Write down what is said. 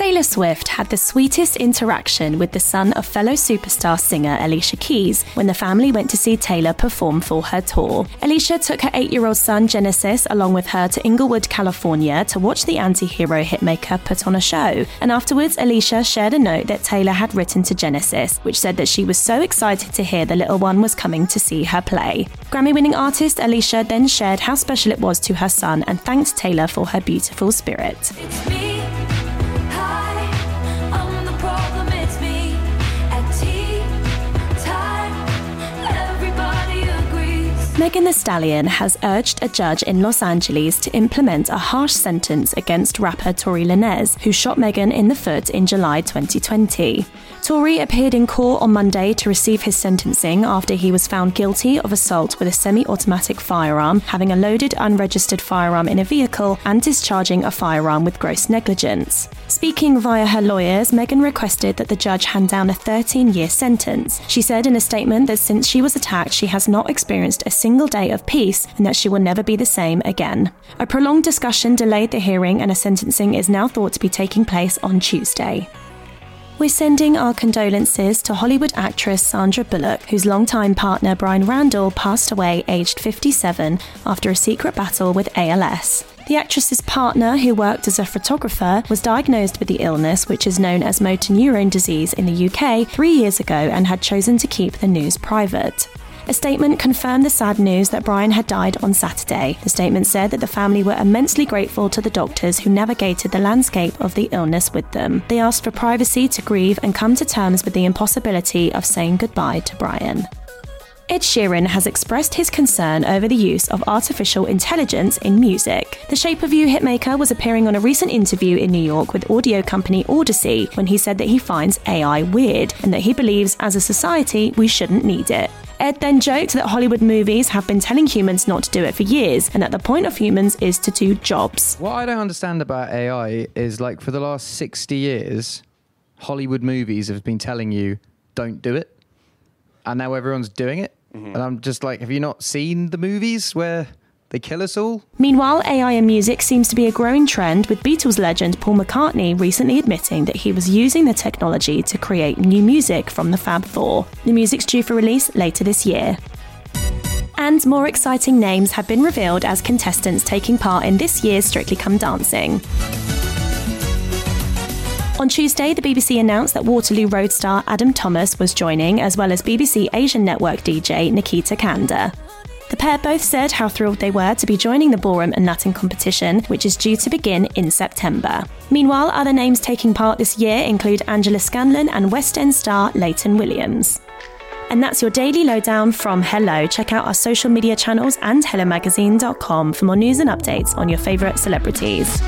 Taylor Swift had the sweetest interaction with the son of fellow superstar singer Alicia Keys when the family went to see Taylor perform for her tour. Alicia took her eight year old son Genesis along with her to Inglewood, California to watch the anti hero hitmaker put on a show. And afterwards, Alicia shared a note that Taylor had written to Genesis, which said that she was so excited to hear the little one was coming to see her play. Grammy winning artist Alicia then shared how special it was to her son and thanked Taylor for her beautiful spirit. Megan Thee Stallion has urged a judge in Los Angeles to implement a harsh sentence against rapper Tory Lanez, who shot Megan in the foot in July 2020. Tory appeared in court on Monday to receive his sentencing after he was found guilty of assault with a semi automatic firearm, having a loaded unregistered firearm in a vehicle, and discharging a firearm with gross negligence. Speaking via her lawyers, Megan requested that the judge hand down a 13 year sentence. She said in a statement that since she was attacked, she has not experienced a single day of peace and that she will never be the same again. A prolonged discussion delayed the hearing, and a sentencing is now thought to be taking place on Tuesday. We're sending our condolences to Hollywood actress Sandra Bullock, whose longtime partner Bryan Randall passed away aged 57 after a secret battle with ALS. The actress's partner, who worked as a photographer, was diagnosed with the illness, which is known as motor neurone disease in the UK, three years ago and had chosen to keep the news private. A statement confirmed the sad news that Bryan had died on Saturday. The statement said that the family were immensely grateful to the doctors who navigated the landscape of the illness with them. They asked for privacy to grieve and come to terms with the impossibility of saying goodbye to Bryan. Ed Sheeran has expressed his concern over the use of artificial intelligence in music. The Shape of You hitmaker was appearing on a recent interview in New York with audio company Audacy when he said that he finds AI weird and that he believes as a society we shouldn't need it. Ed then joked that Hollywood movies have been telling humans not to do it for years, and that the point of humans is to do jobs. What I don't understand about AI is like for the last 60 years, Hollywood movies have been telling you, don't do it. And now everyone's doing it. Mm-hmm. And I'm just like, have you not seen the movies where they kill us all? Meanwhile, AI in music seems to be a growing trend, with Beatles legend Paul McCartney recently admitting that he was using the technology to create new music from the Fab Four. The music's due for release later this year. And more exciting names have been revealed as contestants taking part in this year's Strictly Come Dancing. On Tuesday, the BBC announced that Waterloo Road star Adam Thomas was joining, as well as BBC Asian Network DJ Nikita Kanda. The pair both said how thrilled they were to be joining the ballroom and Latin competition, which is due to begin in September. Meanwhile, other names taking part this year include Angela Scanlon and West End star Layton Williams. And that's your daily lowdown from Hello. Check out our social media channels and HelloMagazine.com for more news and updates on your favourite celebrities.